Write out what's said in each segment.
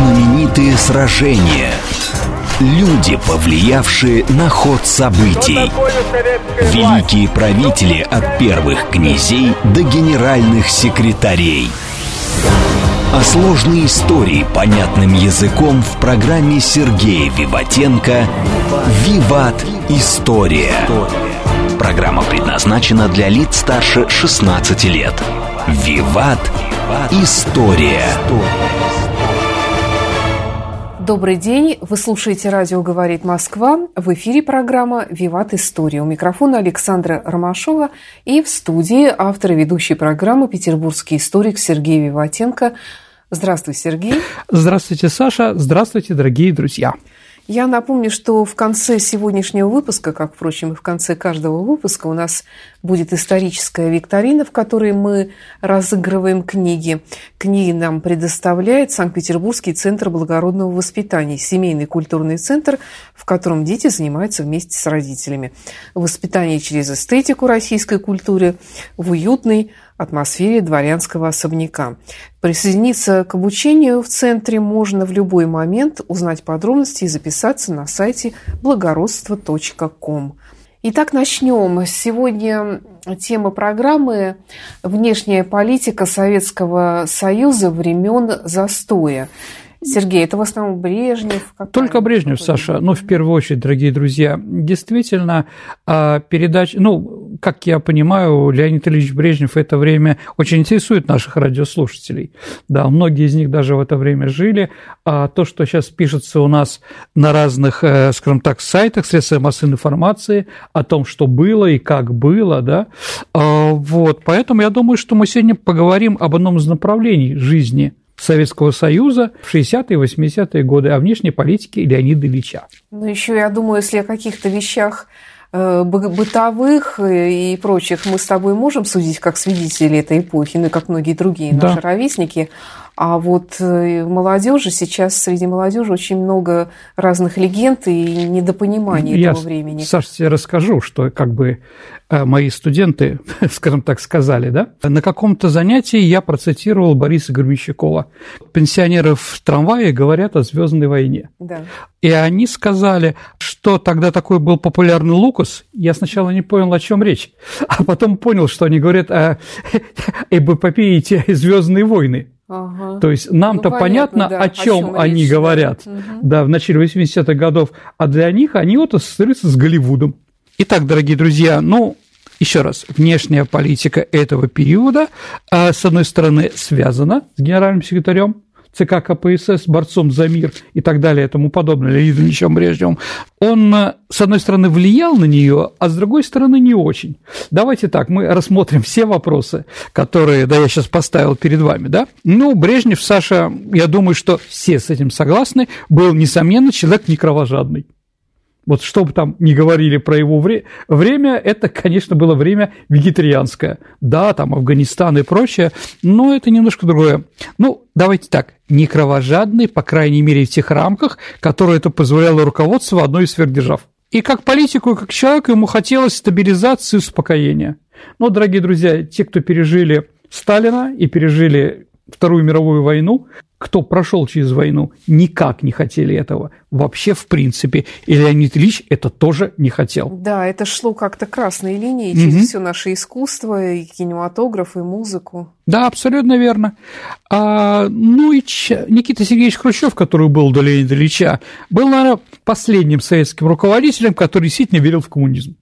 Знаменитые сражения. Люди, повлиявшие на ход событий. Великие правители от первых князей до генеральных секретарей. О сложной истории понятным языком в программе Сергея Виватенко «Виват. История». Программа предназначена для лиц старше 16 лет. «Виват. История». Добрый день. Вы слушаете «Радио говорит Москва». В эфире программа «Виват История». У микрофона Александра Ромашова и в студии автор и ведущей программы петербургский историк Сергей Виватенко. Здравствуй, Сергей. Здравствуйте, Саша. Здравствуйте, дорогие друзья. Я напомню, что в конце сегодняшнего выпуска, как, впрочем, и в конце каждого выпуска, у нас будет историческая викторина, в которой мы разыгрываем книги. Книги нам предоставляет Санкт-Петербургский центр благородного воспитания, семейный культурный центр, в котором дети занимаются вместе с родителями. Воспитание через эстетику российской культуры в уютной атмосфере дворянского особняка. Присоединиться к обучению в центре можно в любой момент, узнать подробности и записаться на сайте благородство.ком. Итак, начнем. Сегодня тема программы «Внешняя политика Советского Союза времен застоя». Сергей, это в основном Брежнев? Только Брежнев, Саша. Ну, в первую очередь, дорогие друзья, действительно, а, передача, ну, как я понимаю, Леонид Ильич Брежнев в это время очень интересует наших радиослушателей. Да, многие из них даже в это время жили. А то, что сейчас пишется у нас на разных, э, скажем так, сайтах, средствах массовой информации о том, что было и как было, да, а, вот, поэтому я думаю, что мы сегодня поговорим об одном из направлений жизни Советского Союза в 60-е и 80-е годы, о внешней политике Леонида Ильича. Ну, еще, я думаю, если о каких-то вещах э, бытовых и прочих мы с тобой можем судить как свидетели этой эпохи, ну и как многие другие наши да. ровесники, а вот э, молодежи сейчас среди молодежи очень много разных легенд и недопонимания Я, этого времени. Саша, тебе расскажу, что как бы э, мои студенты, скажем так, сказали, да? На каком-то занятии я процитировал Бориса Громещакова. Пенсионеры в трамвае говорят о Звездной войне. Да. И они сказали, что тогда такой был популярный Лукас. Я сначала не понял, о чем речь, а потом понял, что они говорят о эпопее Звездные войны. Ага. То есть нам-то ну, понятно, понятно да, о, чем о чем они речь, говорят, да. да, в начале 80-х годов, а для них они вот ассоциируются с Голливудом. Итак, дорогие друзья, ну, еще раз, внешняя политика этого периода, а, с одной стороны, связана с генеральным секретарем ЦК КПСС, борцом за мир и так далее и тому подобное, Леонидом Ильичем Брежневым, он, э, с одной стороны, влиял на нее, а с другой стороны, не очень. Давайте так, мы рассмотрим все вопросы, которые, да, я сейчас поставил перед вами, да. Ну, Брежнев, Саша, я думаю, что все с этим согласны, был, несомненно, человек не кровожадный. Вот что бы там ни говорили про его вре- время, это, конечно, было время вегетарианское. Да, там Афганистан и прочее, но это немножко другое. Ну, давайте так, не кровожадный, по крайней мере, в тех рамках, которые это позволяло руководство одной из сверхдержав. И как политику, и как человеку ему хотелось стабилизации и успокоения. Но, дорогие друзья, те, кто пережили Сталина и пережили Вторую мировую войну, кто прошел через войну, никак не хотели этого. Вообще, в принципе. И Леонид Ильич это тоже не хотел. Да, это шло как-то красной линией через угу. все наше искусство, и кинематограф, и музыку. Да, абсолютно верно. А, ну и Ч... Никита Сергеевич Хрущев, который был до Леонида Ильича, был, наверное, последним советским руководителем, который действительно верил в коммунизм.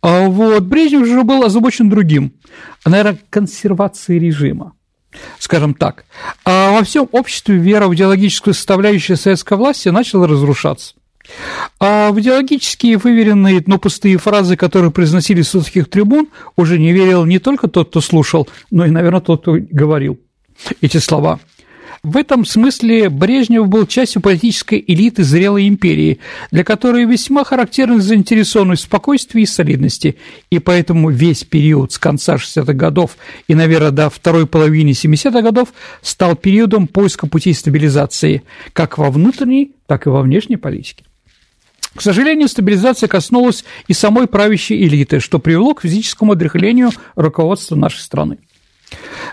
А вот Брежнев же был озабочен другим, наверное, консервацией режима скажем так. А во всем обществе вера в идеологическую составляющую советской власти начала разрушаться. А в идеологические выверенные, но пустые фразы, которые произносились с высоких трибун, уже не верил не только тот, кто слушал, но и, наверное, тот, кто говорил эти слова. В этом смысле Брежнев был частью политической элиты зрелой империи, для которой весьма характерна заинтересованность в спокойствии и солидности, и поэтому весь период с конца 60-х годов и, наверное, до второй половины 70-х годов стал периодом поиска путей стабилизации как во внутренней, так и во внешней политике. К сожалению, стабилизация коснулась и самой правящей элиты, что привело к физическому одряхлению руководства нашей страны.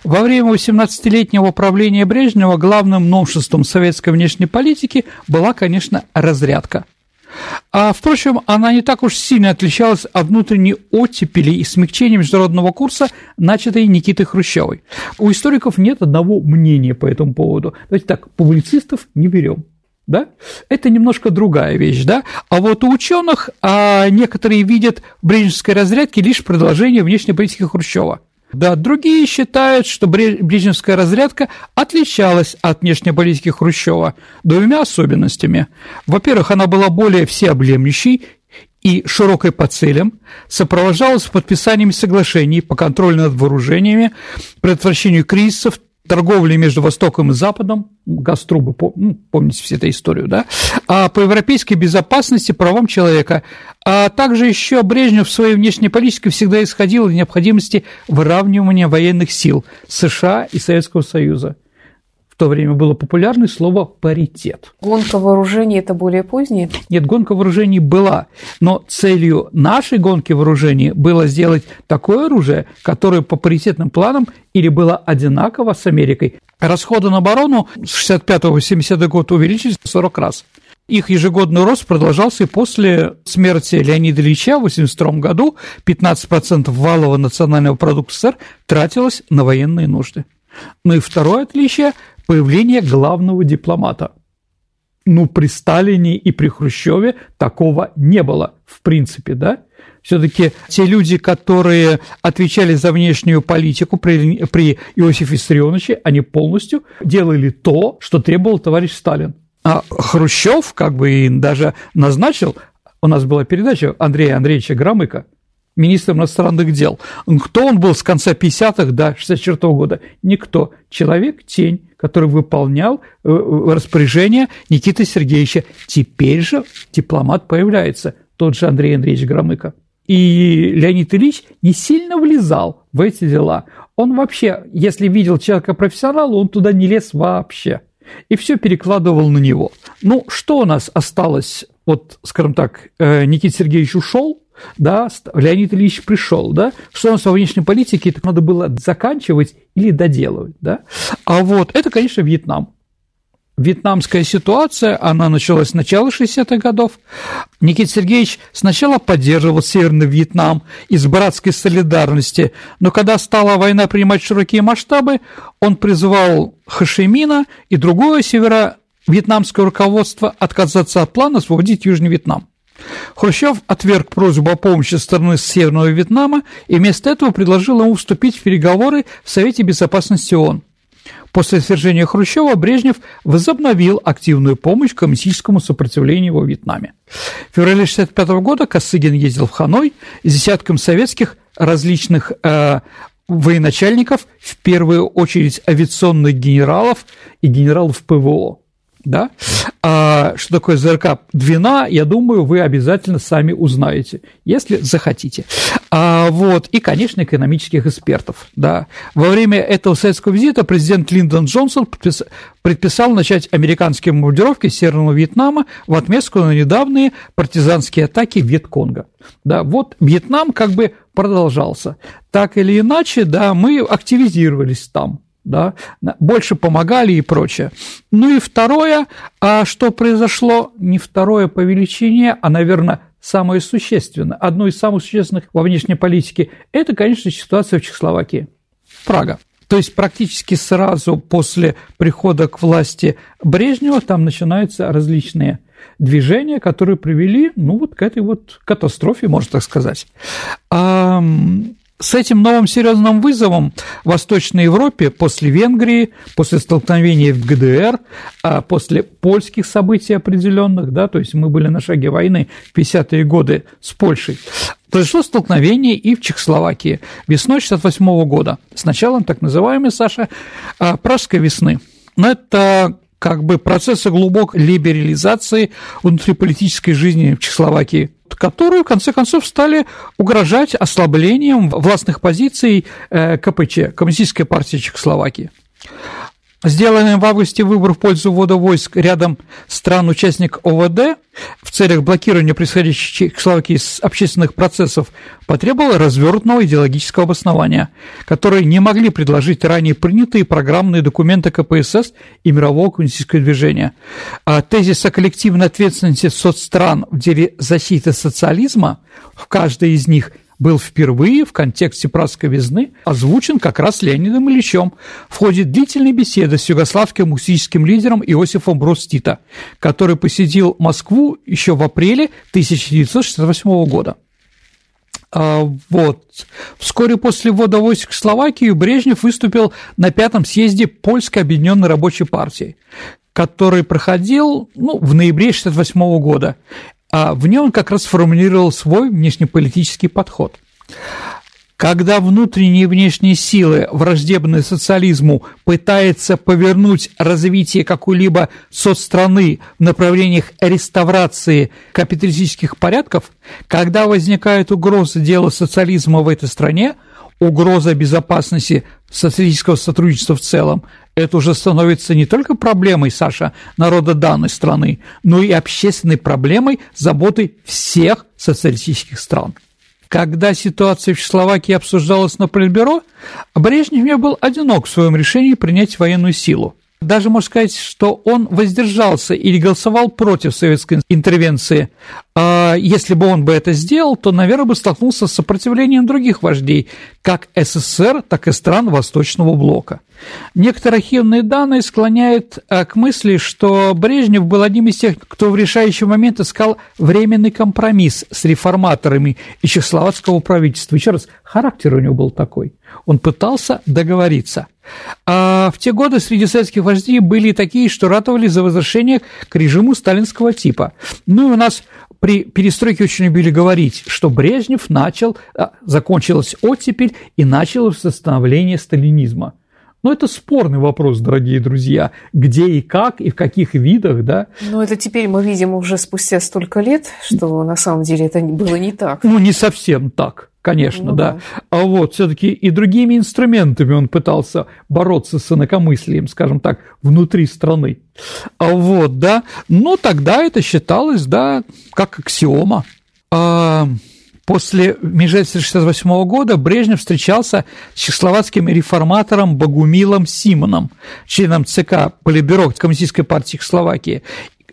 Во время 18-летнего правления Брежнева главным новшеством советской внешней политики была, конечно, разрядка. А, впрочем, она не так уж сильно отличалась от внутренней оттепели и смягчения международного курса, начатой Никитой Хрущевой. У историков нет одного мнения по этому поводу. Давайте так, публицистов не берем да? Это немножко другая вещь, да? А вот у ученых а, некоторые видят в брежневской разрядке лишь продолжение внешней политики Хрущева. Да, другие считают, что брежневская разрядка отличалась от внешней политики Хрущева двумя особенностями. Во-первых, она была более всеобъемлющей и широкой по целям, сопровождалась подписанием соглашений по контролю над вооружениями, предотвращению кризисов, торговли между Востоком и Западом, Газтрубы, ну, помните всю эту историю, да, а по европейской безопасности, правам человека, а также еще Брежнев в своей внешней политике всегда исходил из необходимости выравнивания военных сил США и Советского Союза то время было популярное слово «паритет». Гонка вооружений – это более позднее? Нет, гонка вооружений была, но целью нашей гонки вооружений было сделать такое оружие, которое по паритетным планам или было одинаково с Америкой. Расходы на оборону с 65 по 70 год увеличились в 40 раз. Их ежегодный рост продолжался и после смерти Леонида Ильича в 1982 году 15% валового национального продукта СССР тратилось на военные нужды. Ну и второе отличие появление главного дипломата. Ну, при Сталине и при Хрущеве такого не было, в принципе, да? Все-таки те люди, которые отвечали за внешнюю политику при, при Иосифе Виссарионовиче, они полностью делали то, что требовал товарищ Сталин. А Хрущев как бы и даже назначил, у нас была передача Андрея Андреевича Громыка, министром иностранных дел. Кто он был с конца 50-х до 64 -го года? Никто. Человек-тень, который выполнял э, э, распоряжение Никиты Сергеевича. Теперь же дипломат появляется, тот же Андрей Андреевич Громыко. И Леонид Ильич не сильно влезал в эти дела. Он вообще, если видел человека профессионала, он туда не лез вообще. И все перекладывал на него. Ну, что у нас осталось? Вот, скажем так, э, Никита Сергеевич ушел, да, Леонид Ильич пришел, да, что у нас во внешней политике это надо было заканчивать или доделывать, да. А вот это, конечно, Вьетнам. Вьетнамская ситуация, она началась с начала 60-х годов. Никита Сергеевич сначала поддерживал Северный Вьетнам из братской солидарности, но когда стала война принимать широкие масштабы, он призвал Хашимина и другое северо-вьетнамское руководство отказаться от плана освободить Южный Вьетнам. Хрущев отверг просьбу о помощи стороны Северного Вьетнама и вместо этого предложил ему вступить в переговоры в Совете Безопасности ООН. После свержения Хрущева Брежнев возобновил активную помощь коммунистическому сопротивлению во Вьетнаме. В феврале 1965 года Косыгин ездил в Ханой с десятком советских различных э, военачальников, в первую очередь авиационных генералов и генералов ПВО да? А что такое ЗРК Двина, я думаю, вы обязательно сами узнаете, если захотите. А, вот, и, конечно, экономических экспертов, да. Во время этого советского визита президент Линдон Джонсон предписал начать американские бомбардировки Северного Вьетнама в отместку на недавние партизанские атаки Вьетконга. Да, вот Вьетнам как бы продолжался. Так или иначе, да, мы активизировались там, да, больше помогали и прочее. Ну и второе, а что произошло, не второе по величине, а, наверное, самое существенное, одно из самых существенных во внешней политике, это, конечно, ситуация в Чехословакии, Прага. То есть практически сразу после прихода к власти Брежнева там начинаются различные движения, которые привели, ну, вот к этой вот катастрофе, можно так сказать. С этим новым серьезным вызовом в Восточной Европе после Венгрии, после столкновения в ГДР, а после польских событий определенных, да, то есть мы были на шаге войны в 50-е годы с Польшей, произошло столкновение и в Чехословакии весной 68 года с началом так называемой, Саша, а, пражской весны. Но это как бы процессы глубокой либерализации внутриполитической жизни в Чехословакии которые, в конце концов, стали угрожать ослаблением властных позиций э, КПЧ, Коммунистической партии Чехословакии. Сделанный в августе выбор в пользу ввода войск рядом стран-участник ОВД в целях блокирования происходящих в Словакии общественных процессов потребовал развернутого идеологического обоснования, которые не могли предложить ранее принятые программные документы КПСС и мирового коммунистического движения. А тезис о коллективной ответственности соцстран в деле защиты социализма в каждой из них – был впервые в контексте пражской весны озвучен как раз Леонидом Ильичем в ходе длительной беседы с югославским мусическим лидером Иосифом Брос Тита, который посетил Москву еще в апреле 1968 года. А, вот. Вскоре после ввода войск в Словакию Брежнев выступил на пятом съезде Польской объединенной рабочей партии, который проходил ну, в ноябре 1968 года а в нем он как раз сформулировал свой внешнеполитический подход. Когда внутренние и внешние силы, враждебные социализму, пытаются повернуть развитие какой-либо соцстраны в направлениях реставрации капиталистических порядков, когда возникает угроза дела социализма в этой стране, угроза безопасности социалистического сотрудничества в целом, это уже становится не только проблемой, Саша, народа данной страны, но и общественной проблемой, заботой всех социалистических стран. Когда ситуация в Чехословакии обсуждалась на Политбюро, Брежнев не был одинок в своем решении принять военную силу. Даже можно сказать, что он воздержался или голосовал против советской интервенции. А если бы он бы это сделал, то, наверное, бы столкнулся с сопротивлением других вождей, как СССР, так и стран Восточного блока. Некоторые архивные данные склоняют а, к мысли, что Брежнев был одним из тех, кто в решающий момент искал временный компромисс с реформаторами и чехословацкого правительства. Еще раз, характер у него был такой. Он пытался договориться. А в те годы среди советских вождей были такие, что ратовали за возвращение к режиму сталинского типа. Ну и у нас при перестройке очень любили говорить, что Брежнев начал, а, закончилась оттепель и началось становление сталинизма. Но это спорный вопрос, дорогие друзья, где и как, и в каких видах, да. Но это теперь мы видим уже спустя столько лет, что на самом деле это было не так. Ну, не совсем так конечно, ну, да. да. А вот все-таки и другими инструментами он пытался бороться с инакомыслием, скажем так, внутри страны. А вот, да. Но тогда это считалось, да, как аксиома. А после межевичества 1968 года Брежнев встречался с чехословацким реформатором Богумилом Симоном, членом ЦК Политбюро Коммунистической партии Чехословакии.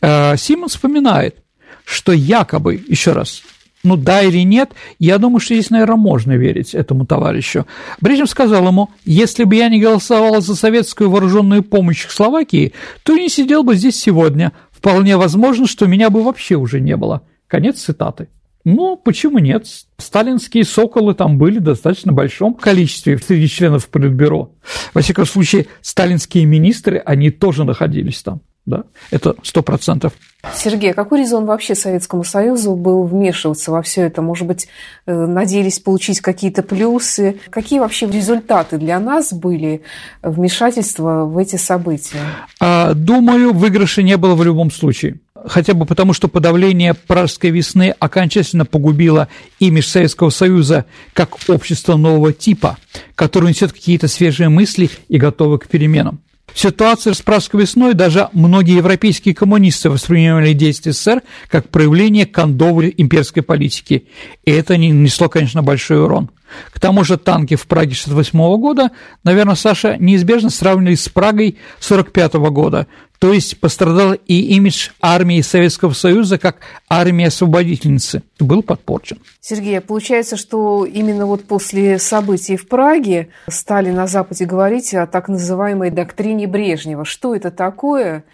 А, Симон вспоминает, что якобы, еще раз, ну да или нет, я думаю, что здесь, наверное, можно верить этому товарищу. Брежнев сказал ему, если бы я не голосовал за советскую вооруженную помощь Словакии, то не сидел бы здесь сегодня. Вполне возможно, что меня бы вообще уже не было. Конец цитаты. Ну, почему нет? Сталинские соколы там были в достаточно большом количестве среди членов Политбюро. Во всяком случае, сталинские министры, они тоже находились там да, это сто процентов. Сергей, а какой резон вообще Советскому Союзу был вмешиваться во все это? Может быть, э, надеялись получить какие-то плюсы? Какие вообще результаты для нас были вмешательства в эти события? А, думаю, выигрыша не было в любом случае. Хотя бы потому, что подавление Пражской весны окончательно погубило имидж Советского Союза как общество нового типа, которое несет какие-то свежие мысли и готовы к переменам. Ситуация с Пражской весной даже многие европейские коммунисты воспринимали действия СССР как проявление кондовой имперской политики, и это не нанесло, конечно, большой урон. К тому же танки в Праге 68 года, наверное, Саша, неизбежно сравнивали с Прагой 45 года, то есть пострадал и имидж армии Советского Союза как армии освободительницы был подпорчен. Сергей, а получается, что именно вот после событий в Праге стали на Западе говорить о так называемой доктрине Брежнева. Что это такое?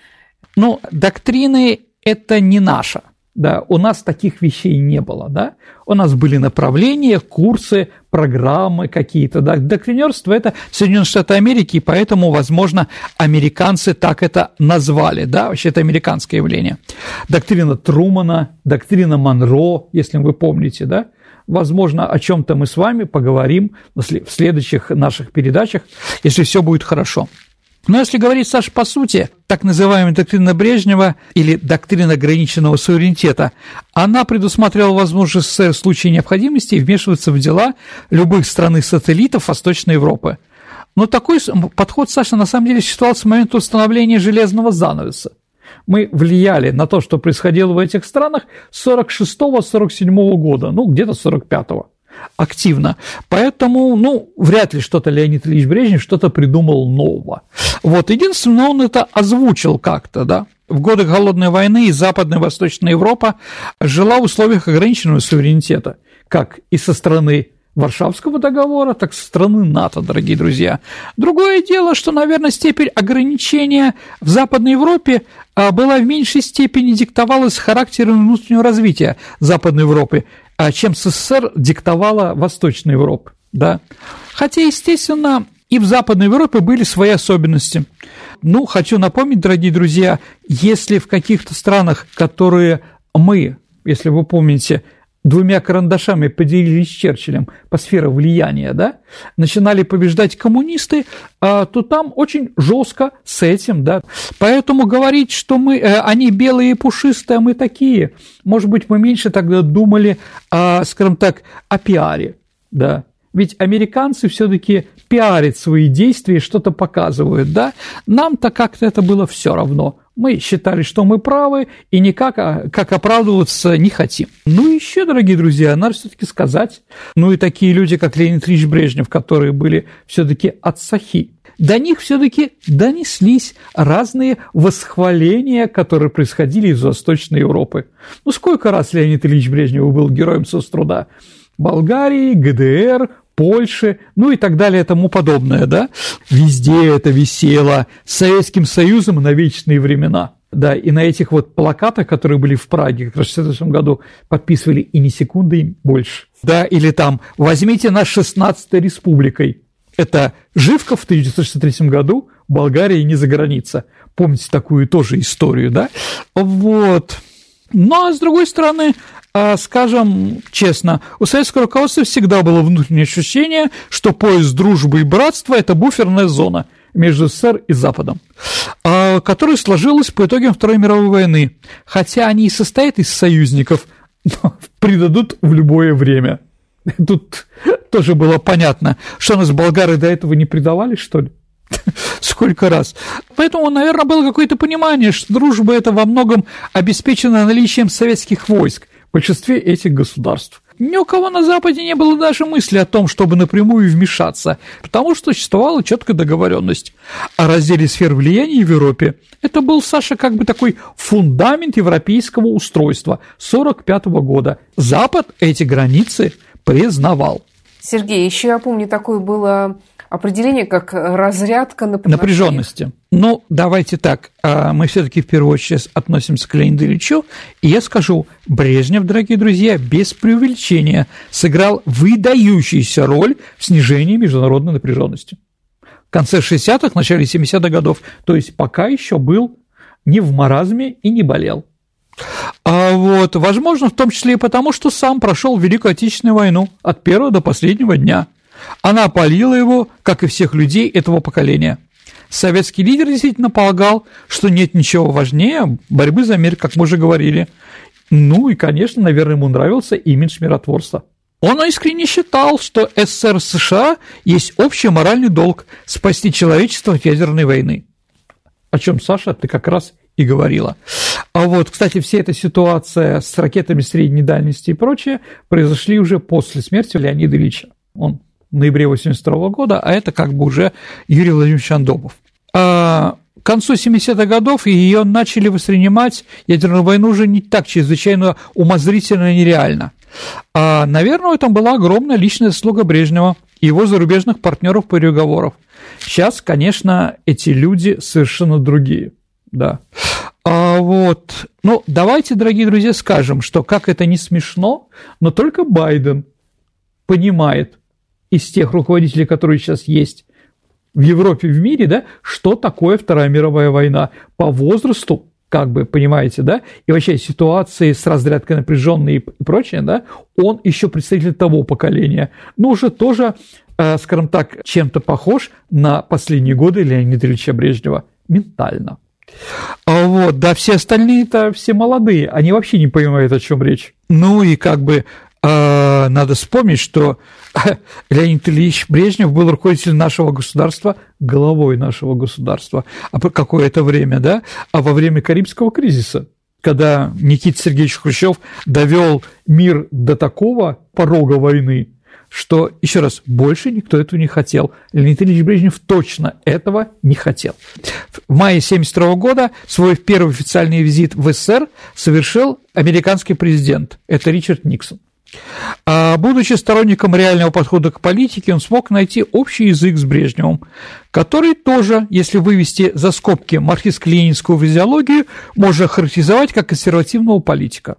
Ну, доктрины – это не наша – да, у нас таких вещей не было, да, у нас были направления, курсы, программы какие-то, да, доктринерство – это Соединенные Штаты Америки, и поэтому, возможно, американцы так это назвали, да, вообще это американское явление. Доктрина Трумана, доктрина Монро, если вы помните, да, возможно, о чем-то мы с вами поговорим в следующих наших передачах, если все будет хорошо. Но если говорить, Саша, по сути, так называемая доктрина Брежнева или доктрина ограниченного суверенитета, она предусматривала возможность СССР в случае необходимости вмешиваться в дела любых стран-сателлитов Восточной Европы. Но такой подход, Саша, на самом деле существовал с момента установления железного занавеса. Мы влияли на то, что происходило в этих странах с 46-47 года, ну, где-то 45-го активно. Поэтому, ну, вряд ли что-то Леонид Ильич Брежнев что-то придумал нового. Вот, единственное, он это озвучил как-то, да. В годы Голодной войны и Западная и Восточная Европа жила в условиях ограниченного суверенитета, как и со стороны Варшавского договора, так со стороны НАТО, дорогие друзья. Другое дело, что, наверное, степень ограничения в Западной Европе а, была в меньшей степени диктовалась характером внутреннего развития Западной Европы, а чем СССР диктовала Восточная Европа. Да? Хотя, естественно, и в Западной Европе были свои особенности. Ну, хочу напомнить, дорогие друзья, если в каких-то странах, которые мы, если вы помните, двумя карандашами поделились с Черчиллем по сфере влияния, да, начинали побеждать коммунисты, а, то там очень жестко с этим, да. Поэтому говорить, что мы, э, они белые и пушистые, а мы такие, может быть, мы меньше тогда думали, скажем так, о пиаре, да. Ведь американцы все-таки пиарят свои действия, что-то показывают, да? Нам-то как-то это было все равно. Мы считали, что мы правы, и никак а, как оправдываться не хотим. Ну и еще, дорогие друзья, надо все-таки сказать, ну и такие люди, как Леонид Ильич Брежнев, которые были все-таки от до них все-таки донеслись разные восхваления, которые происходили из Восточной Европы. Ну сколько раз Леонид Ильич Брежнев был героем соцтруда? Болгарии, ГДР, Польши, ну и так далее и тому подобное, да. Везде это висело с Советским Союзом на вечные времена. Да, и на этих вот плакатах, которые были в Праге как раз в 1966 году, подписывали и ни секунды больше. Да, или там «Возьмите нас 16-й республикой». Это Живка в 1963 году, Болгария не за граница. Помните такую тоже историю, да? Вот. Ну, а с другой стороны, скажем честно, у советского руководства всегда было внутреннее ощущение, что пояс дружбы и братства – это буферная зона между СССР и Западом, а, которая сложилась по итогам Второй мировой войны. Хотя они и состоят из союзников, но предадут в любое время. Тут тоже было понятно, что нас болгары до этого не предавали, что ли? Сколько раз. Поэтому, наверное, было какое-то понимание, что дружба это во многом обеспечена наличием советских войск, большинстве этих государств. Ни у кого на Западе не было даже мысли о том, чтобы напрямую вмешаться, потому что существовала четкая договоренность о разделе сфер влияния в Европе. Это был, Саша, как бы такой фундамент европейского устройства 1945 года. Запад эти границы признавал. Сергей, еще я помню, такое было определение как разрядка напряженности. Ну, давайте так, а, мы все-таки в первую очередь относимся к Леониду Ильичу, и я скажу, Брежнев, дорогие друзья, без преувеличения сыграл выдающуюся роль в снижении международной напряженности. В конце 60-х, начале 70-х годов, то есть пока еще был не в маразме и не болел. А вот, возможно, в том числе и потому, что сам прошел Великую Отечественную войну от первого до последнего дня – она опалила его, как и всех людей этого поколения. Советский лидер действительно полагал, что нет ничего важнее борьбы за мир, как мы уже говорили. Ну и, конечно, наверное, ему нравился имидж миротворца. Он искренне считал, что СССР США есть общий моральный долг спасти человечество от ядерной войны. О чем, Саша, ты как раз и говорила. А вот, кстати, вся эта ситуация с ракетами средней дальности и прочее произошли уже после смерти Леонида Ильича. Он ноябре 1982 года, а это как бы уже Юрий Владимирович Андопов. А к концу 70-х годов ее начали воспринимать ядерную войну уже не так чрезвычайно умозрительно и нереально. А, наверное, в этом была огромная личная заслуга Брежнева и его зарубежных партнеров по переговоров. Сейчас, конечно, эти люди совершенно другие, да. А вот, ну, давайте, дорогие друзья, скажем, что как это не смешно, но только Байден понимает, из тех руководителей, которые сейчас есть в Европе, в мире, да, что такое Вторая мировая война по возрасту, как бы, понимаете, да, и вообще ситуации с разрядкой напряженной и прочее, да, он еще представитель того поколения, но уже тоже, э, скажем так, чем-то похож на последние годы Леонида Ильича Брежнева. Ментально. А вот, да, все остальные-то все молодые, они вообще не понимают, о чем речь. Ну и как бы надо вспомнить, что Леонид Ильич Брежнев был руководителем нашего государства, головой нашего государства, а какое-то время, да, а во время Карибского кризиса, когда Никита Сергеевич Хрущев довел мир до такого порога войны, что, еще раз, больше никто этого не хотел. Леонид Ильич Брежнев точно этого не хотел. В мае 1972 года свой первый официальный визит в СССР совершил американский президент. Это Ричард Никсон. А будучи сторонником реального подхода к политике, он смог найти общий язык с Брежневым, который тоже, если вывести за скобки марксистско-ленинскую физиологию, можно характеризовать как консервативного политика.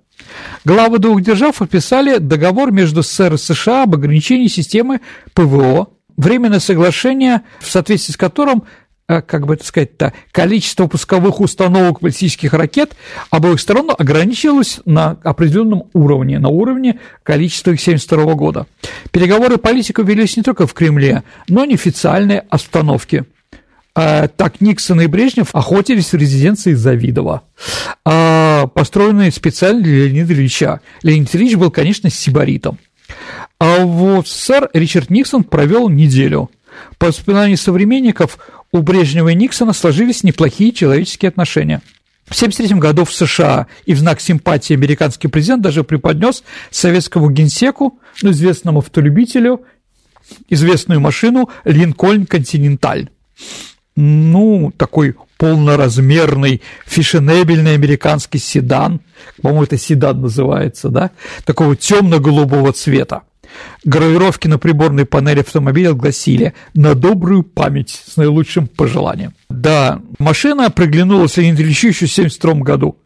Главы двух держав подписали договор между СССР и США об ограничении системы ПВО, временное соглашение, в соответствии с которым как бы это сказать-то, количество пусковых установок баллистических ракет обоих сторон ограничивалось на определенном уровне, на уровне количества их 1972 года. Переговоры политиков велись не только в Кремле, но и неофициальные остановки. Э, так Никсон и Брежнев охотились в резиденции Завидова, э, построенной специально для Леонида Ильича. Леонид Ильич был, конечно, сибаритом. А вот сэр Ричард Никсон провел неделю. По воспоминаниям современников, у Брежнева и Никсона сложились неплохие человеческие отношения. В 1973 году в США и в знак симпатии американский президент даже преподнес советскому генсеку, ну, известному автолюбителю, известную машину Линкольн Континенталь. Ну, такой полноразмерный, фешенебельный американский седан, по-моему, это седан называется, да, такого темно-голубого цвета. Гравировки на приборной панели автомобиля гласили «На добрую память с наилучшим пожеланием». Да, машина приглянулась Леониду Ильичу еще в 1972 году.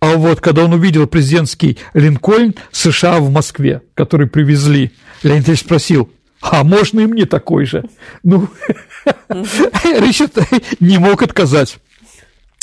А вот когда он увидел президентский Линкольн США в Москве, который привезли, Леонид Ильич спросил, а можно и мне такой же? Ну, Ричард не мог отказать.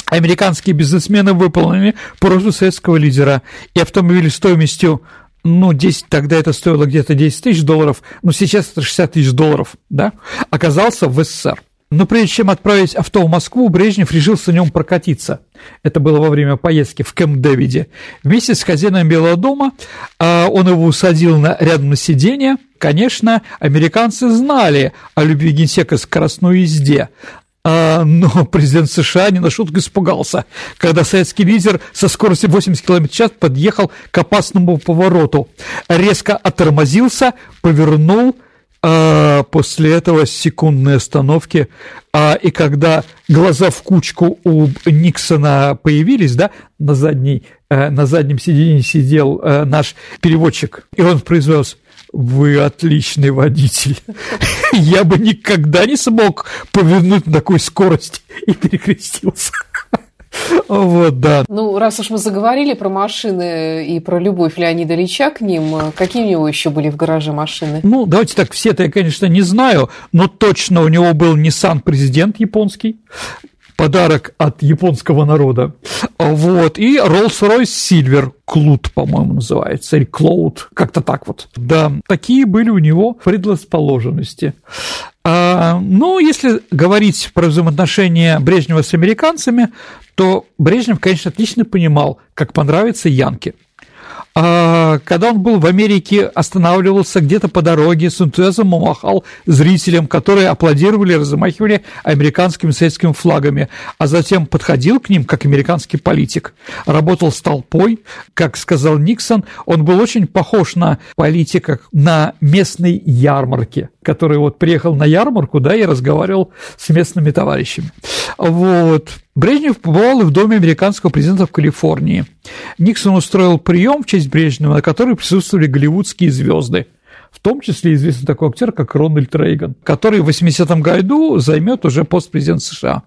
Американские бизнесмены выполнили просьбу советского лидера, и автомобиль стоимостью ну, 10, тогда это стоило где-то 10 тысяч долларов, но сейчас это 60 тысяч долларов, да, оказался в СССР. Но прежде чем отправить авто в Москву, Брежнев решился на нем прокатиться. Это было во время поездки в Кэмп-Дэвиде. Вместе с хозяином Белого дома а, он его усадил на, рядом на сиденье. Конечно, американцы знали о любви генсека к скоростной езде, но президент США не на шутку испугался, когда советский лидер со скоростью 80 км в час подъехал к опасному повороту, резко оттормозился, повернул, а после этого секундной остановки, а, и когда глаза в кучку у Никсона появились, да, на, задней, э, на заднем сиденье сидел э, наш переводчик, и он произнес вы отличный водитель. Я бы никогда не смог повернуть на такой скорости и перекрестился. Вот, да. Ну, раз уж мы заговорили про машины и про любовь Леонида Ильича к ним, какие у него еще были в гараже машины? Ну, давайте так, все-то я, конечно, не знаю, но точно у него был Nissan президент японский, подарок от японского народа. Вот. И Rolls-Royce Silver, Клуд, по-моему, называется, или Клоуд, как-то так вот. Да, такие были у него предрасположенности. А, ну, если говорить про взаимоотношения Брежнева с американцами, то Брежнев, конечно, отлично понимал, как понравится Янке – а, когда он был в Америке, останавливался где-то по дороге, с энтузиазмом махал зрителям, которые аплодировали, размахивали американскими советскими флагами, а затем подходил к ним, как американский политик, работал с толпой, как сказал Никсон, он был очень похож на политика на местной ярмарке, который вот приехал на ярмарку, да, и разговаривал с местными товарищами. Вот. Брежнев побывал и в доме американского президента в Калифорнии. Никсон устроил прием в честь Брежнева, на который присутствовали голливудские звезды – в том числе известный такой актер, как Рональд Рейган, который в 80-м году займет уже пост президента США.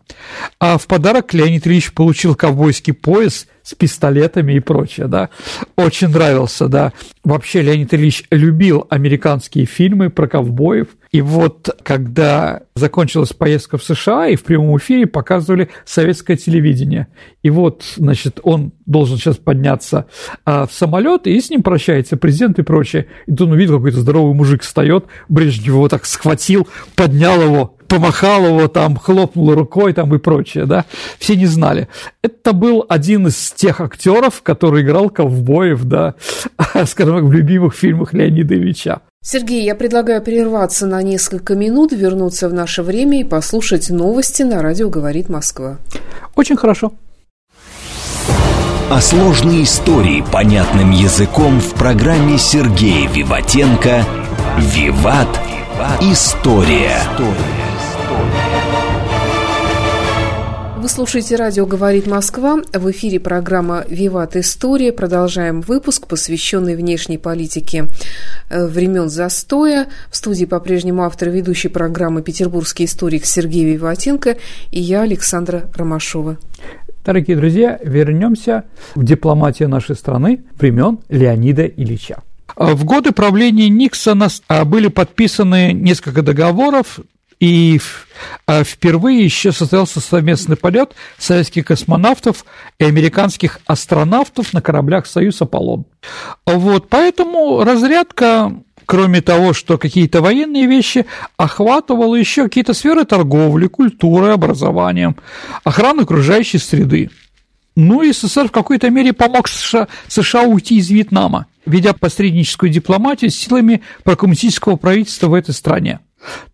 А в подарок Леонид Ильич получил ковбойский пояс с пистолетами и прочее, да. Очень нравился, да. Вообще Леонид Ильич любил американские фильмы про ковбоев – и вот когда закончилась поездка в США, и в прямом эфире показывали советское телевидение. И вот, значит, он должен сейчас подняться а, в самолет, и с ним прощается президент и прочее. И тут он увидел, какой-то здоровый мужик встает, Брежнев его так схватил, поднял его, помахал его, там, хлопнул рукой там, и прочее, да, все не знали. Это был один из тех актеров, который играл ковбоев, да, скажем так, в любимых фильмах Леонида Ильича. Сергей, я предлагаю прерваться на несколько минут, вернуться в наше время и послушать новости на радио «Говорит Москва». Очень хорошо. О сложной истории понятным языком в программе Сергея Виватенко «Виват. История». Вы слушаете радио «Говорит Москва». В эфире программа «Виват История». Продолжаем выпуск, посвященный внешней политике э, времен застоя. В студии по-прежнему автор ведущей программы «Петербургский историк» Сергей Виватенко и я, Александра Ромашова. Дорогие друзья, вернемся в дипломатию нашей страны времен Леонида Ильича. В годы правления Никсона а, были подписаны несколько договоров, и а, впервые еще состоялся совместный полет советских космонавтов и американских астронавтов на кораблях «Союз Аполлон». Вот, поэтому разрядка кроме того, что какие-то военные вещи, охватывала еще какие-то сферы торговли, культуры, образования, охраны окружающей среды. Ну и СССР в какой-то мере помог США, США уйти из Вьетнама, ведя посредническую дипломатию с силами прокоммунистического правительства в этой стране.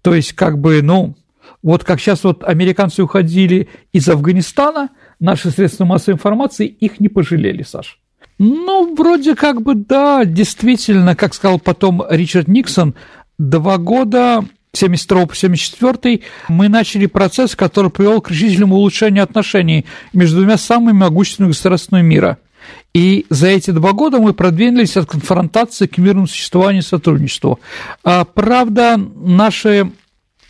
То есть, как бы, ну, вот как сейчас вот американцы уходили из Афганистана, наши средства массовой информации их не пожалели, Саш. Ну, вроде как бы да, действительно, как сказал потом Ричард Никсон, два года 72 по 74 мы начали процесс, который привел к решительному улучшению отношений между двумя самыми могущественными государствами мира. И за эти два года мы продвинулись от конфронтации к мирному существованию и сотрудничеству. А, правда, наши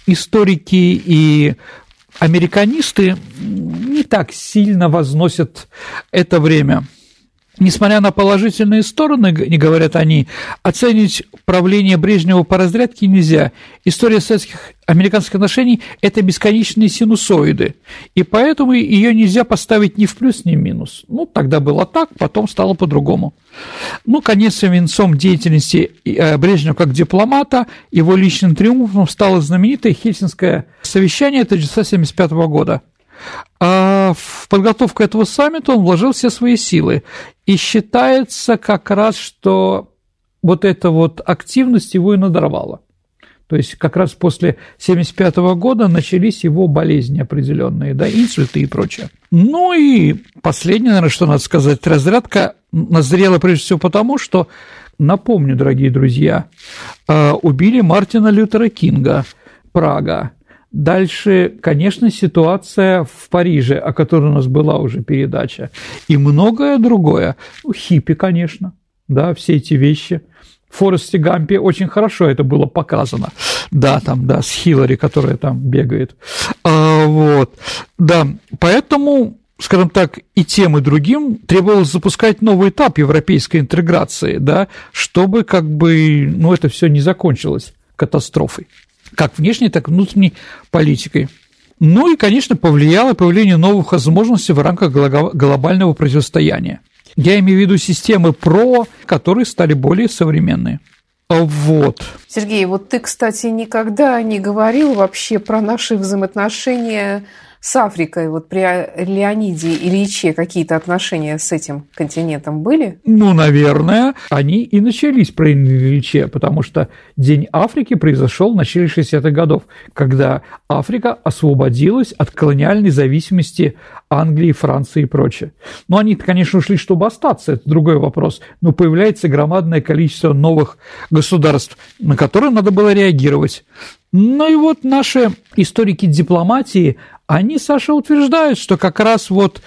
историки и американисты не так сильно возносят это время – Несмотря на положительные стороны, не говорят они, оценить правление Брежнева по разрядке нельзя. История советских американских отношений – это бесконечные синусоиды, и поэтому ее нельзя поставить ни в плюс, ни в минус. Ну, тогда было так, потом стало по-другому. Ну, конец венцом деятельности э, Брежнева как дипломата, его личным триумфом стало знаменитое Хельсинское совещание 1975 года – а в подготовку этого саммита он вложил все свои силы. И считается как раз, что вот эта вот активность его и надорвала. То есть как раз после 1975 года начались его болезни определенные, да, инсульты и прочее. Ну и последнее, наверное, что надо сказать, разрядка назрела прежде всего потому, что, напомню, дорогие друзья, а, убили Мартина Лютера Кинга, Прага, Дальше, конечно, ситуация в Париже, о которой у нас была уже передача, и многое другое. Ну, хиппи, конечно, да, все эти вещи. В Форесте Гампе очень хорошо это было показано. Да, там, да, с Хиллари, которая там бегает. А, вот, да, поэтому скажем так, и тем, и другим требовалось запускать новый этап европейской интеграции, да, чтобы как бы, ну, это все не закончилось катастрофой как внешней, так и внутренней политикой. Ну и, конечно, повлияло появление новых возможностей в рамках глобального противостояния. Я имею в виду системы ПРО, которые стали более современные. Вот. Сергей, вот ты, кстати, никогда не говорил вообще про наши взаимоотношения с Африкой, вот при Леониде Ильиче какие-то отношения с этим континентом были? Ну, наверное, они и начались при Ильиче, потому что День Африки произошел в начале 60-х годов, когда Африка освободилась от колониальной зависимости Англии, Франции и прочее. Но они, конечно, ушли, чтобы остаться, это другой вопрос. Но появляется громадное количество новых государств, на которые надо было реагировать. Ну и вот наши историки дипломатии, они, Саша, утверждают, что как раз вот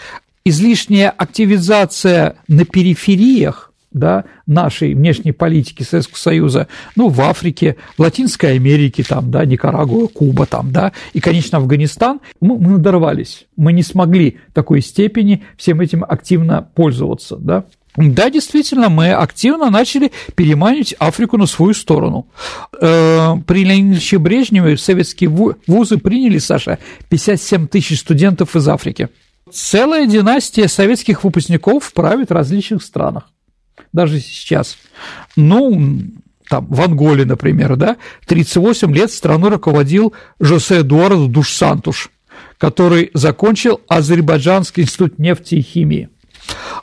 излишняя активизация на перифериях да, нашей внешней политики Советского Союза, ну, в Африке, в Латинской Америке, там, да, Никарагуа, Куба, там, да, и, конечно, Афганистан, мы, мы надорвались, мы не смогли такой степени всем этим активно пользоваться, да. Да, действительно, мы активно начали переманивать Африку на свою сторону. Э, при Леониде Брежневе советские вузы приняли, Саша, 57 тысяч студентов из Африки. Целая династия советских выпускников правит в различных странах, даже сейчас. Ну, там, в Анголе, например, да, 38 лет страной руководил Жосе Эдуардо Душ-Сантуш, который закончил Азербайджанский институт нефти и химии.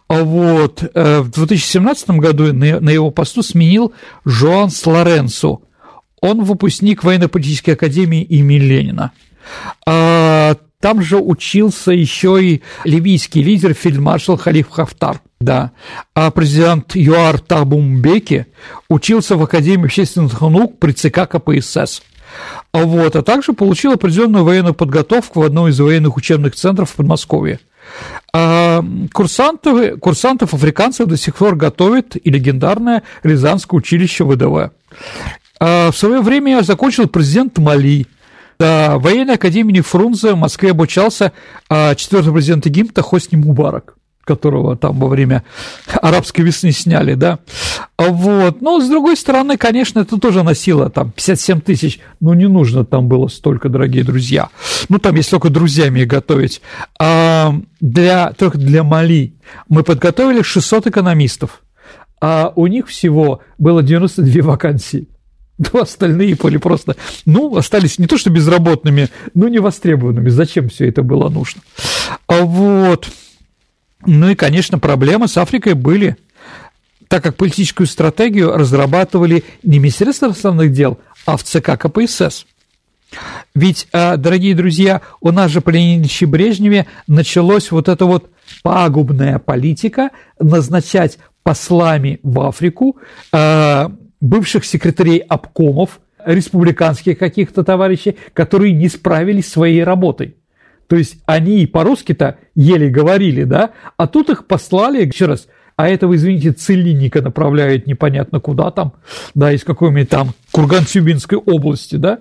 Вот. Э, в 2017 году на его посту сменил Жоан Слоренцо. Он выпускник военно-политической академии имени Ленина. А, там же учился еще и ливийский лидер фельдмаршал Халиф Хафтар. Да. А президент Юар Табумбеки учился в Академии общественных наук при ЦК КПСС. Вот, а также получил определенную военную подготовку в одном из военных учебных центров в Подмосковье. А курсантов, курсантов африканцев до сих пор готовит и легендарное Рязанское училище ВДВ. А в свое время я закончил президент Мали. В военной академии Фрунзе в Москве обучался а, четвертый президент Египта Хосни Мубарак которого там во время арабской весны сняли, да. Вот. Но, с другой стороны, конечно, это тоже носило там 57 тысяч. Ну, не нужно там было столько, дорогие друзья. Ну, там, если только друзьями готовить. А для, только для Мали мы подготовили 600 экономистов, а у них всего было 92 вакансии. Ну, остальные были просто, ну, остались не то что безработными, но не востребованными. Зачем все это было нужно? А вот. Ну и, конечно, проблемы с Африкой были, так как политическую стратегию разрабатывали не Министерство иностранных дел, а в ЦК КПСС. Ведь, а, дорогие друзья, у нас же при Леонидовиче Брежневе началась вот эта вот пагубная политика назначать послами в Африку а, бывших секретарей обкомов, республиканских каких-то товарищей, которые не справились своей работой. То есть они по-русски-то еле говорили, да, а тут их послали, еще раз, а этого, извините, целинника направляют непонятно куда там, да, из какой-нибудь там Курган-Сюбинской области, да,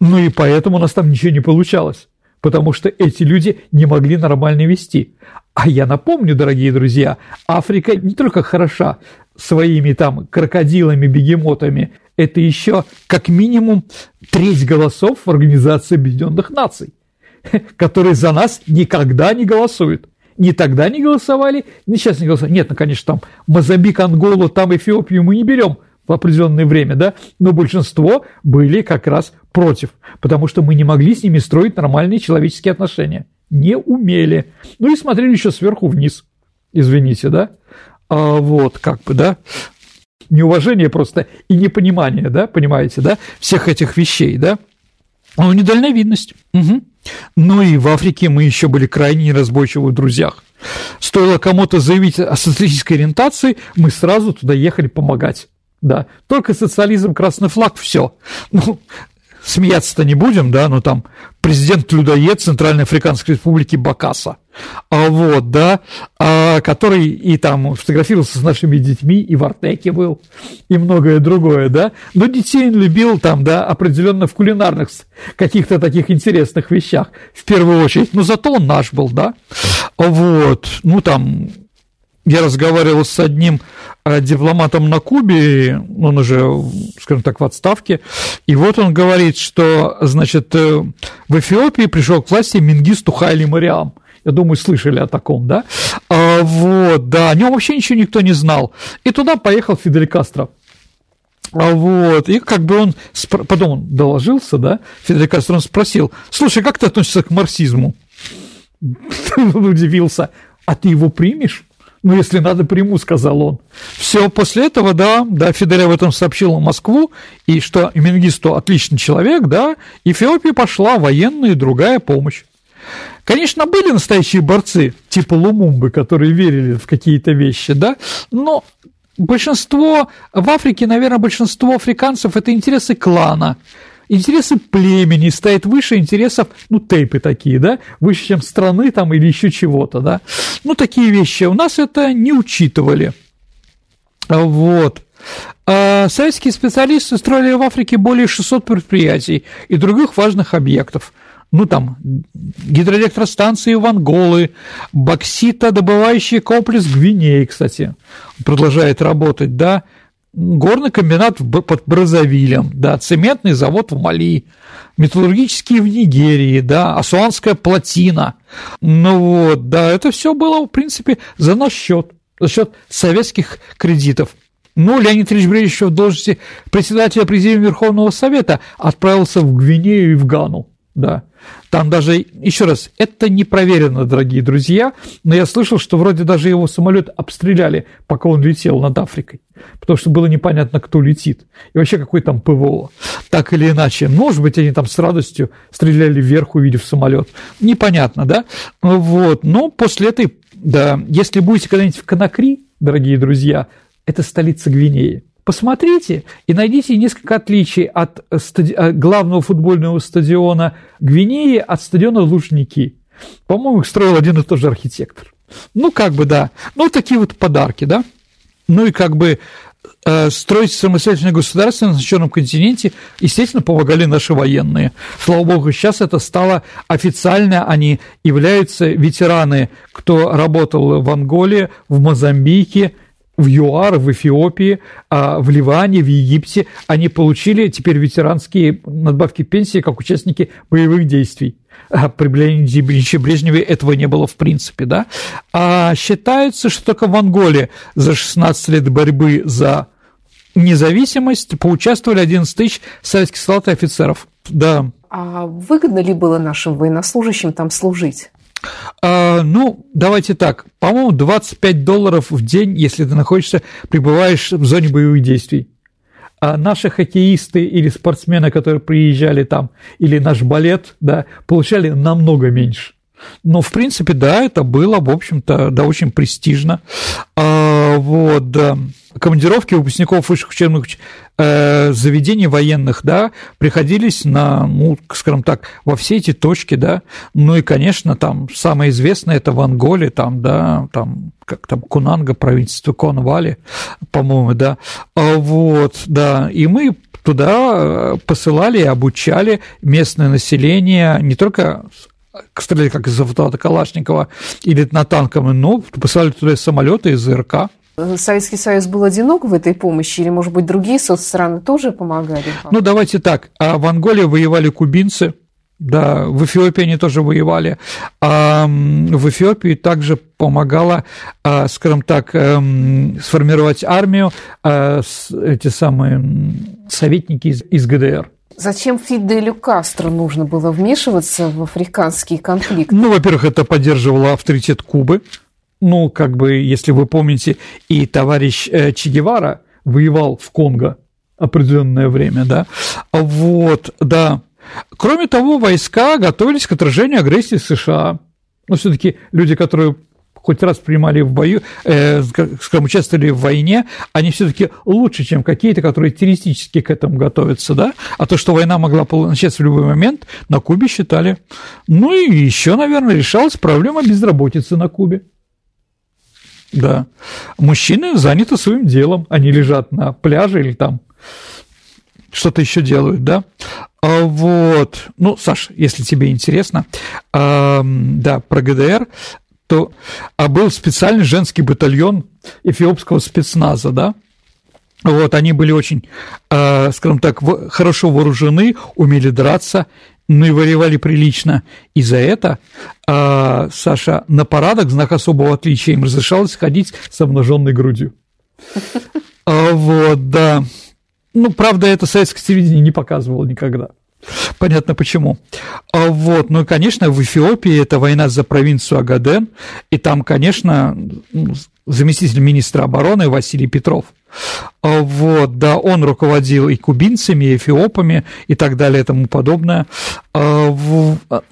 ну и поэтому у нас там ничего не получалось, потому что эти люди не могли нормально вести. А я напомню, дорогие друзья, Африка не только хороша своими там крокодилами, бегемотами, это еще как минимум треть голосов в Организации Объединенных Наций. которые за нас никогда не голосуют. Ни тогда не голосовали, ни сейчас не голосовали. Нет, ну, конечно, там Мозамбик, Анголу, там Эфиопию мы не берем в определенное время, да, но большинство были как раз против, потому что мы не могли с ними строить нормальные человеческие отношения. Не умели. Ну и смотрели еще сверху вниз, извините, да. А вот, как бы, да, неуважение просто и непонимание, да, понимаете, да, всех этих вещей, да. Ну, недальновидность. Угу. Ну и в Африке мы еще были крайне неразборчивы в друзьях. Стоило кому-то заявить о социалистической ориентации, мы сразу туда ехали помогать. Да, только социализм, красный флаг, все. Ну, смеяться-то не будем, да, но там президент-людоед Центральной Африканской Республики Бакаса, а вот, да, а, который и там фотографировался с нашими детьми, и в Артеке был, и многое другое, да, но детей он любил там, да, определенно в кулинарных каких-то таких интересных вещах, в первую очередь, но зато он наш был, да, вот, ну там я разговаривал с одним э, дипломатом на Кубе, он уже, скажем так, в отставке, и вот он говорит, что, значит, э, в Эфиопии пришел к власти Мингисту Хайли Мариам. Я думаю, слышали о таком, да? А, вот, да, о нем вообще ничего никто не знал. И туда поехал Фидель Кастро. А вот, и как бы он, потом он доложился, да, Фидель Кастро, он спросил, слушай, как ты относишься к марксизму? Он удивился, а ты его примешь? Ну, если надо, приму, сказал он. Все, после этого, да, да, Фидель об этом сообщил в Москву, и что Менгисту отличный человек, да, Эфиопии пошла военная и другая помощь. Конечно, были настоящие борцы, типа Лумумбы, которые верили в какие-то вещи, да, но большинство, в Африке, наверное, большинство африканцев – это интересы клана, интересы племени стоят выше интересов, ну, тейпы такие, да, выше, чем страны там или еще чего-то, да. Ну, такие вещи у нас это не учитывали. Вот. А советские специалисты строили в Африке более 600 предприятий и других важных объектов. Ну, там, гидроэлектростанции в Анголы, бокситодобывающий комплекс Гвинеи, кстати, продолжает работать, да, горный комбинат под Бразовилем, да, цементный завод в Мали, металлургический в Нигерии, да, Асуанская плотина. Ну вот, да, это все было, в принципе, за наш счет, за счет советских кредитов. Ну, Леонид Ильич Брежнев в должности председателя Президиума Верховного Совета отправился в Гвинею и в Гану, да. Там даже, еще раз, это не проверено, дорогие друзья, но я слышал, что вроде даже его самолет обстреляли, пока он летел над Африкой, потому что было непонятно, кто летит, и вообще какой там ПВО, так или иначе. Может быть, они там с радостью стреляли вверх, увидев самолет. Непонятно, да? Вот, но после этой, да, если будете когда-нибудь в Конакри, дорогие друзья, это столица Гвинеи. Посмотрите и найдите несколько отличий от стади... Э, главного футбольного стадиона Гвинеи от стадиона Лужники. По-моему, их строил один и тот же архитектор. Ну, как бы, да. Ну, такие вот подарки, да. Ну и как бы э, строить самостоятельное государство на значенном континенте, естественно, помогали наши военные. Слава богу, сейчас это стало официально, они являются ветераны, кто работал в Анголе, в Мозамбике, в ЮАР, в Эфиопии, а в Ливане, в Египте, они получили теперь ветеранские надбавки пенсии как участники боевых действий. А при Леониде Брежневе этого не было в принципе, да. А считается, что только в Анголе за 16 лет борьбы за независимость поучаствовали 11 тысяч советских солдат и офицеров. Да. А выгодно ли было нашим военнослужащим там служить? А, ну, давайте так. По-моему, 25 долларов в день, если ты находишься, пребываешь в зоне боевых действий. А наши хоккеисты или спортсмены, которые приезжали там, или наш балет, да, получали намного меньше. Но, в принципе, да, это было, в общем-то, да, очень престижно. А, вот, да. Командировки выпускников высших учебных э, заведений военных, да, приходились на, ну, скажем так, во все эти точки, да. Ну и, конечно, там самое известное это в Анголе, там, да, там, как там, Кунанга, правительство Конвали, по-моему, да. А, вот, да. И мы туда э, посылали и обучали местное население не только стрелять как из автомата Калашникова или на танками, но посылали туда самолеты из ЗРК. Советский Союз был одинок в этой помощи, или, может быть, другие соцстраны тоже помогали? Ну, давайте так. А в Анголе воевали кубинцы, да, в Эфиопии они тоже воевали. А в Эфиопии также помогала, а, скажем так, эм, сформировать армию а, эти самые советники из ГДР. Зачем Фиделю Кастро нужно было вмешиваться в африканский конфликт? Ну, во-первых, это поддерживало авторитет Кубы. Ну, как бы, если вы помните, и товарищ э, Че Гевара воевал в Конго определенное время, да. Вот, да. Кроме того, войска готовились к отражению агрессии США. Но все-таки люди, которые хоть раз принимали в бою, э, скажем, участвовали в войне, они все-таки лучше, чем какие-то, которые террористически к этому готовятся, да? А то, что война могла начаться в любой момент, на Кубе считали. Ну и еще, наверное, решалась проблема безработицы на Кубе. Да. Мужчины заняты своим делом, они лежат на пляже или там что-то еще делают, да? А вот, ну, Саш, если тебе интересно, э, да, про ГДР, то а был специальный женский батальон эфиопского спецназа, да, вот, они были очень, э, скажем так, хорошо вооружены, умели драться, ну и воевали прилично. И за это, э, Саша, на парадах, знак особого отличия, им разрешалось ходить с обнаженной грудью. А, вот, да. Ну, правда, это советское телевидение не показывало никогда. Понятно почему. А вот, ну и, конечно, в Эфиопии это война за провинцию Агаден, и там, конечно, ну, заместитель министра обороны Василий Петров. А вот, да, он руководил и кубинцами, и эфиопами, и так далее, и тому подобное. А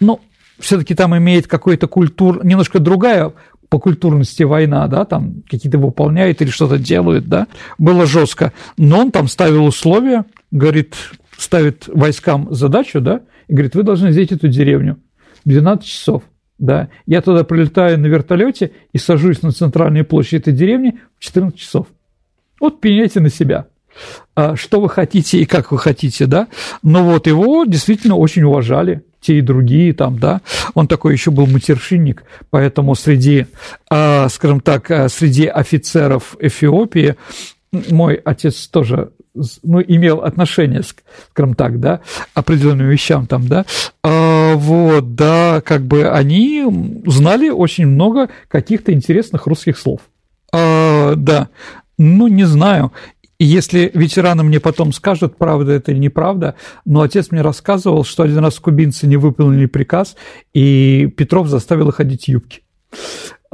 ну, все-таки там имеет какой-то культур, немножко другая по культурности война, да, там какие-то выполняют или что-то делают, да, было жестко. Но он там ставил условия, говорит, ставит войскам задачу, да, и говорит, вы должны взять эту деревню 12 часов. Да, я туда прилетаю на вертолете и сажусь на центральной площади этой деревни в 14 часов. Вот пеняйте на себя. А что вы хотите и как вы хотите, да? Но вот его действительно очень уважали те и другие там, да. Он такой еще был матершинник, поэтому среди, а, скажем так, а, среди офицеров Эфиопии мой отец тоже ну, имел отношение, скажем так, да, определенным вещам там, да, а, вот, да, как бы они знали очень много каких-то интересных русских слов. А, да, ну, не знаю. Если ветераны мне потом скажут, правда это или неправда, но отец мне рассказывал, что один раз кубинцы не выполнили приказ, и Петров заставил их одеть юбки.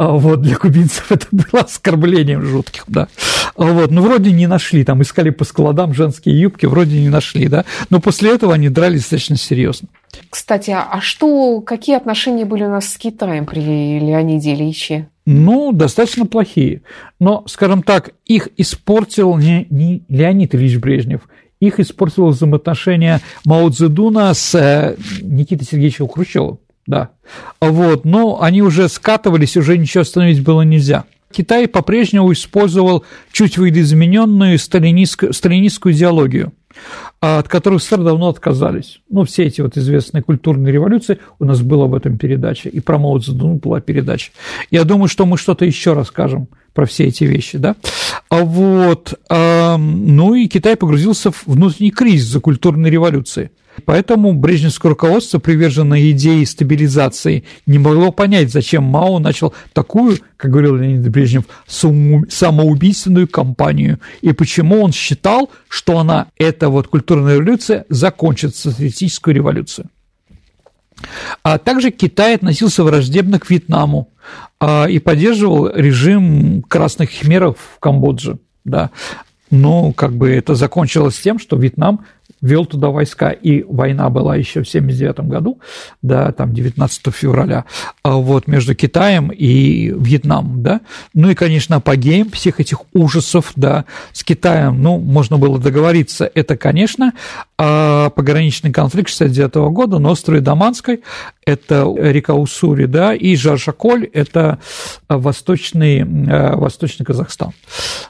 А вот для кубинцев это было оскорблением жутким, да. А вот, ну, вроде не нашли, там искали по складам женские юбки, вроде не нашли, да. Но после этого они дрались достаточно серьезно. Кстати, а что, какие отношения были у нас с Китаем при Леониде Ильиче? Ну, достаточно плохие. Но, скажем так, их испортил не, не Леонид Ильич Брежнев, их испортило взаимоотношения Мао Цзэдуна с э, Никитой Сергеевичем Хрущевым да. Вот, но они уже скатывались, уже ничего остановить было нельзя. Китай по-прежнему использовал чуть видоизмененную сталинистскую, сталинистскую идеологию, от которой СССР давно отказались. Ну, все эти вот известные культурные революции, у нас была об этом передача, и про Мао Цзэдун была передача. Я думаю, что мы что-то еще расскажем про все эти вещи, да. А вот, ну и Китай погрузился в внутренний кризис за культурной революции. Поэтому брежневское руководство, приверженное идее стабилизации, не могло понять, зачем Мао начал такую, как говорил Леонид Брежнев, самоубийственную кампанию, и почему он считал, что она, эта вот культурная революция, закончит социалистическую революцию. А также Китай относился враждебно к Вьетнаму а, и поддерживал режим красных хмеров в Камбодже. Да. Но как бы это закончилось тем, что Вьетнам вел туда войска, и война была еще в 1979 году, да, там 19 февраля, а вот между Китаем и Вьетнамом, да, ну и, конечно, апогеем всех этих ужасов, да, с Китаем, ну, можно было договориться, это, конечно, а пограничный конфликт 69 года на острове Даманской, это река Уссури, да, и Жаршаколь, это восточный, э, восточный Казахстан,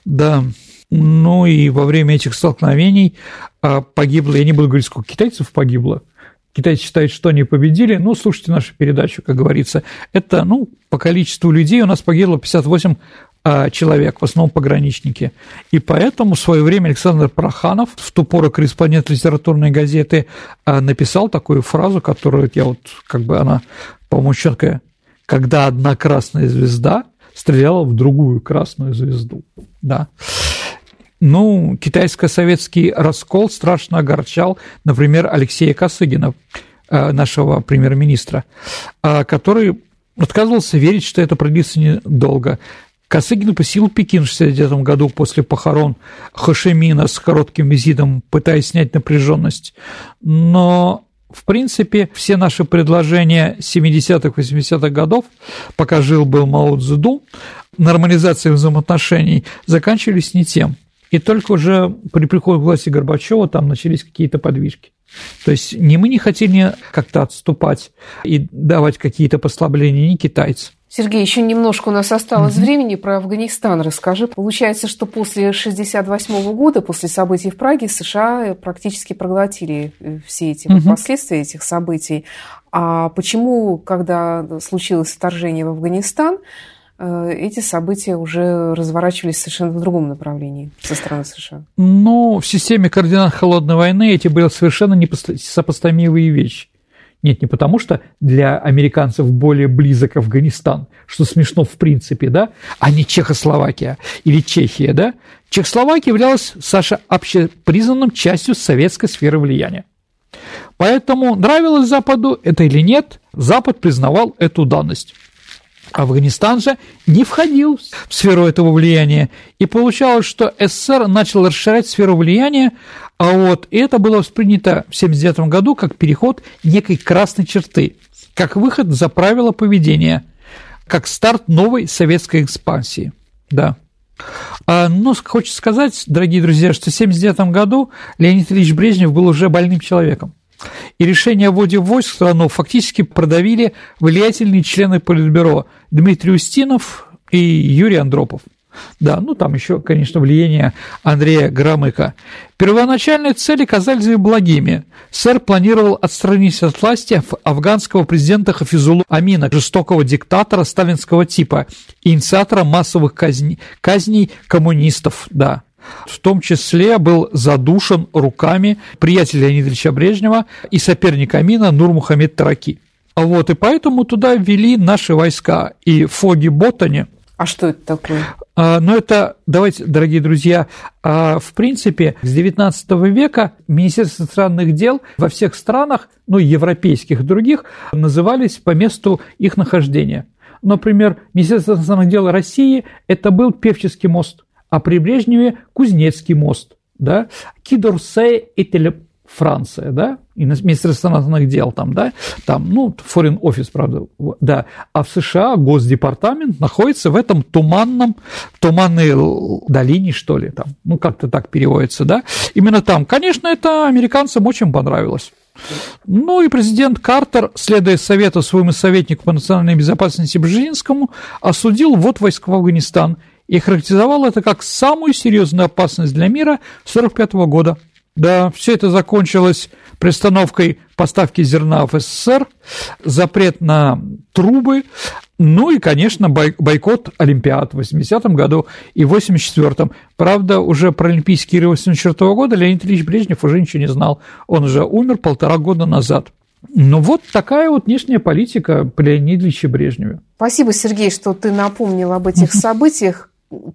да, ну и во время этих столкновений а, погибло, я не буду говорить, сколько китайцев погибло, Китайцы считают, что они победили. Ну, слушайте нашу передачу, как говорится. Это, ну, по количеству людей у нас погибло 58 а, человек, в основном пограничники. И поэтому в свое время Александр Проханов, в ту пору корреспондент литературной газеты, а, написал такую фразу, которую я вот, как бы она, по-моему, четкая. Когда одна красная звезда стреляла в другую красную звезду. Да. Ну, китайско-советский раскол страшно огорчал, например, Алексея Косыгина, э, нашего премьер-министра, э, который отказывался верить, что это продлится недолго. Косыгин посетил Пекин в 1969 году после похорон Хошемина с коротким визитом, пытаясь снять напряженность. Но, в принципе, все наши предложения 70-х, 80-х годов, пока жил был Мао Цзэдун, нормализация взаимоотношений, заканчивались не тем – и только уже при приходе к власти Горбачева там начались какие-то подвижки. То есть не мы не хотели как-то отступать и давать какие-то послабления, не китайцы. Сергей, еще немножко у нас осталось mm-hmm. времени про Афганистан. Расскажи. Получается, что после 1968 года, после событий в Праге, США практически проглотили э, все эти mm-hmm. последствия этих событий. А почему, когда случилось вторжение в Афганистан, эти события уже разворачивались совершенно в другом направлении со стороны США. Но в системе координат холодной войны эти были совершенно несопоставимые вещи. Нет, не потому что для американцев более близок Афганистан, что смешно в принципе, да, а не Чехословакия или Чехия, да. Чехословакия являлась, Саша, общепризнанным частью советской сферы влияния. Поэтому нравилось Западу это или нет, Запад признавал эту данность. Афганистан же не входил в сферу этого влияния, и получалось, что СССР начал расширять сферу влияния, а вот это было воспринято в 1979 году как переход некой красной черты, как выход за правила поведения, как старт новой советской экспансии. Да. А, но хочется сказать, дорогие друзья, что в 1979 году Леонид Ильич Брежнев был уже больным человеком. И решение о вводе войск в страну фактически продавили влиятельные члены Политбюро Дмитрий Устинов и Юрий Андропов. Да, ну там еще, конечно, влияние Андрея Громыка. Первоначальные цели казались благими. Сэр планировал отстранить от власти афганского президента Хафизулу Амина, жестокого диктатора сталинского типа, инициатора массовых казней, казней коммунистов, да. В том числе был задушен руками приятеля Леонида Ильича Брежнева и соперника Амина Нурмухамед Тараки. Вот, и поэтому туда ввели наши войска. И Фоги Ботани, А что это такое? А, ну, это, давайте, дорогие друзья, а, в принципе, с XIX века Министерство иностранных дел во всех странах, ну, европейских и других, назывались по месту их нахождения. Например, Министерство иностранных дел России – это был Певческий мост, а при Брежневе – Кузнецкий мост. Да? Кидорсе – это Франция, да, и Министерство иностранных дел там, да, там, ну, Foreign Office, правда, да, а в США Госдепартамент находится в этом туманном, туманной долине, что ли, там, ну, как-то так переводится, да, именно там. Конечно, это американцам очень понравилось. Ну и президент Картер, следуя совету своему советнику по национальной безопасности Бжезинскому, осудил ввод войск в Афганистан и характеризовал это как самую серьезную опасность для мира 1945 года – да, все это закончилось пристановкой поставки зерна в СССР, запрет на трубы, ну и, конечно, бойкот Олимпиад в 80-м году и в 84-м. Правда, уже про Олимпийские игры 84 -го года Леонид Ильич Брежнев уже ничего не знал. Он уже умер полтора года назад. Ну вот такая вот внешняя политика при Леониде Ильиче Брежневе. Спасибо, Сергей, что ты напомнил об этих событиях.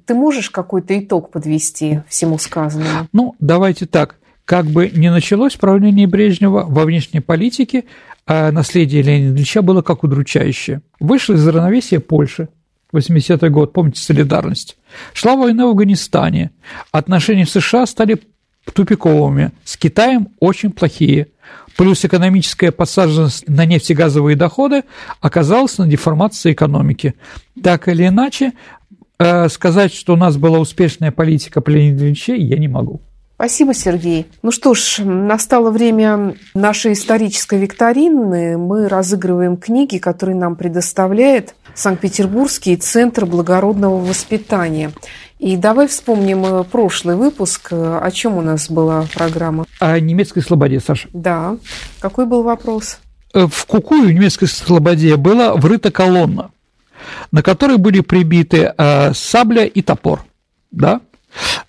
Ты можешь какой-то итог подвести всему сказанному? Ну, давайте так как бы не началось правление Брежнева во внешней политике, а наследие Леонида Ильича было как удручающее. Вышла из равновесия Польши, 80-й год, помните, солидарность. Шла война в Афганистане. Отношения в США стали тупиковыми. С Китаем очень плохие. Плюс экономическая подсаженность на нефтегазовые доходы оказалась на деформации экономики. Так или иначе, сказать, что у нас была успешная политика при Леониде Ильиче, я не могу. Спасибо, Сергей. Ну что ж, настало время нашей исторической викторины. Мы разыгрываем книги, которые нам предоставляет Санкт-Петербургский центр благородного воспитания. И давай вспомним э, прошлый выпуск. О чем у нас была программа? О немецкой слободе, Саша. Да. Какой был вопрос? Э, в Кукую, немецкой слободе, была врыта колонна, на которой были прибиты э, сабля и топор. Да?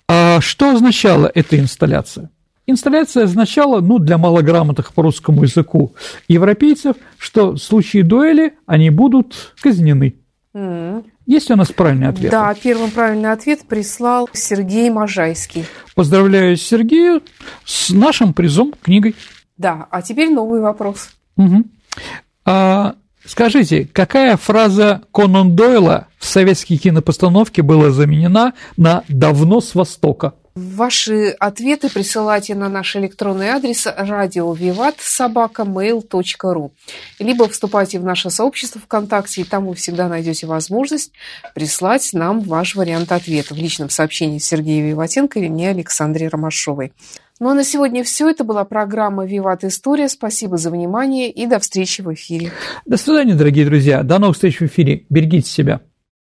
А что означала эта инсталляция? Инсталляция означала, ну, для малограмотных по русскому языку европейцев, что в случае дуэли они будут казнены. Mm. Есть у нас правильный ответ? Да, первым правильный ответ прислал Сергей Можайский. Поздравляю Сергея с нашим призом книгой. Да, а теперь новый вопрос. Угу. А, Скажите, какая фраза Конан Дойла в советской кинопостановке была заменена на «давно с Востока»? Ваши ответы присылайте на наш электронный адрес радиовиват собака mail.ru либо вступайте в наше сообщество ВКонтакте, и там вы всегда найдете возможность прислать нам ваш вариант ответа в личном сообщении Сергея Виватенко или мне, Александре Ромашовой. Ну а на сегодня все. Это была программа «Виват История». Спасибо за внимание и до встречи в эфире. До свидания, дорогие друзья. До новых встреч в эфире. Берегите себя.